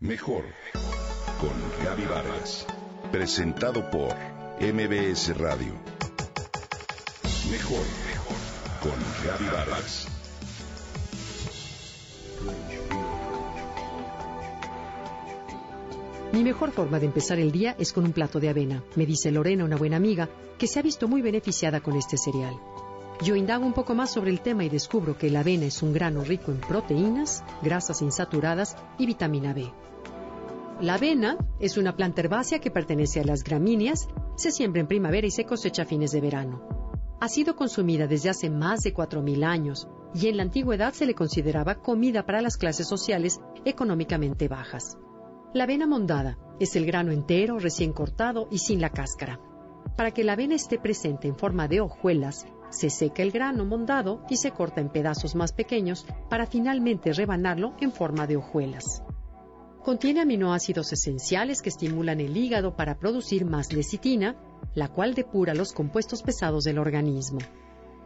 Mejor con Gaby Vargas. Presentado por MBS Radio. Mejor con Gaby Vargas. Mi mejor forma de empezar el día es con un plato de avena, me dice Lorena, una buena amiga, que se ha visto muy beneficiada con este cereal. Yo indago un poco más sobre el tema y descubro que la avena es un grano rico en proteínas, grasas insaturadas y vitamina B. La avena es una planta herbácea que pertenece a las gramíneas, se siembra en primavera y se cosecha a fines de verano. Ha sido consumida desde hace más de 4.000 años y en la antigüedad se le consideraba comida para las clases sociales económicamente bajas. La avena mondada es el grano entero, recién cortado y sin la cáscara. Para que la avena esté presente en forma de hojuelas, se seca el grano mondado y se corta en pedazos más pequeños para finalmente rebanarlo en forma de hojuelas. Contiene aminoácidos esenciales que estimulan el hígado para producir más lecitina, la cual depura los compuestos pesados del organismo.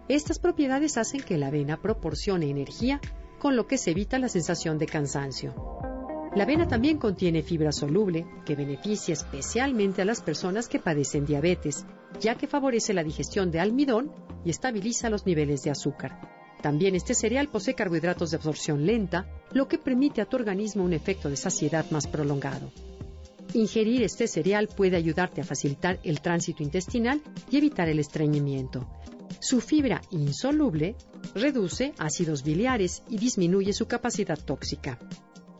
Estas propiedades hacen que la avena proporcione energía, con lo que se evita la sensación de cansancio. La avena también contiene fibra soluble, que beneficia especialmente a las personas que padecen diabetes, ya que favorece la digestión de almidón y estabiliza los niveles de azúcar. También este cereal posee carbohidratos de absorción lenta, lo que permite a tu organismo un efecto de saciedad más prolongado. Ingerir este cereal puede ayudarte a facilitar el tránsito intestinal y evitar el estreñimiento. Su fibra insoluble reduce ácidos biliares y disminuye su capacidad tóxica.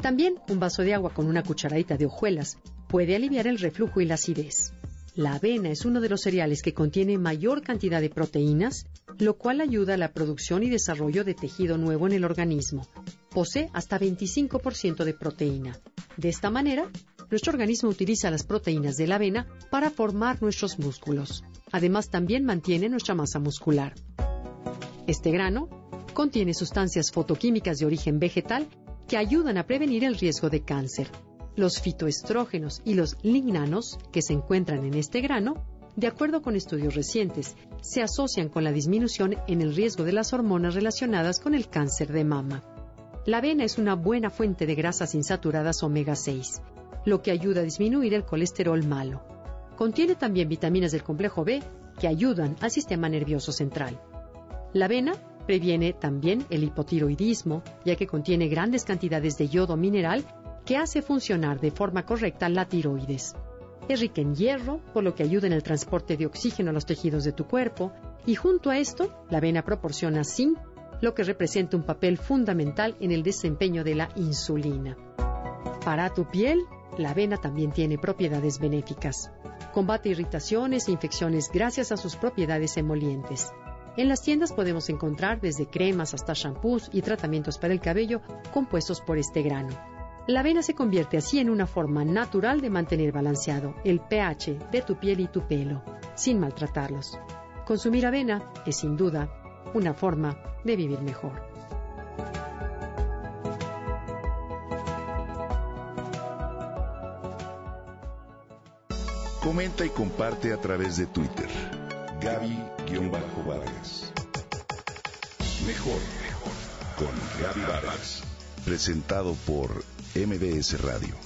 También un vaso de agua con una cucharadita de hojuelas puede aliviar el reflujo y la acidez. La avena es uno de los cereales que contiene mayor cantidad de proteínas, lo cual ayuda a la producción y desarrollo de tejido nuevo en el organismo. Posee hasta 25% de proteína. De esta manera, nuestro organismo utiliza las proteínas de la avena para formar nuestros músculos. Además, también mantiene nuestra masa muscular. Este grano contiene sustancias fotoquímicas de origen vegetal que ayudan a prevenir el riesgo de cáncer. Los fitoestrógenos y los lignanos que se encuentran en este grano, de acuerdo con estudios recientes, se asocian con la disminución en el riesgo de las hormonas relacionadas con el cáncer de mama. La avena es una buena fuente de grasas insaturadas omega 6, lo que ayuda a disminuir el colesterol malo. Contiene también vitaminas del complejo B que ayudan al sistema nervioso central. La avena previene también el hipotiroidismo, ya que contiene grandes cantidades de yodo mineral que hace funcionar de forma correcta la tiroides. Es rica en hierro, por lo que ayuda en el transporte de oxígeno a los tejidos de tu cuerpo, y junto a esto, la avena proporciona zinc, lo que representa un papel fundamental en el desempeño de la insulina. Para tu piel, la avena también tiene propiedades benéficas. Combate irritaciones e infecciones gracias a sus propiedades emolientes. En las tiendas podemos encontrar desde cremas hasta shampoos y tratamientos para el cabello compuestos por este grano. La avena se convierte así en una forma natural de mantener balanceado el pH de tu piel y tu pelo, sin maltratarlos. Consumir avena es sin duda una forma de vivir mejor. Comenta y comparte a través de Twitter. Gaby-Vargas. Mejor con Gaby Vargas. Presentado por MBS Radio.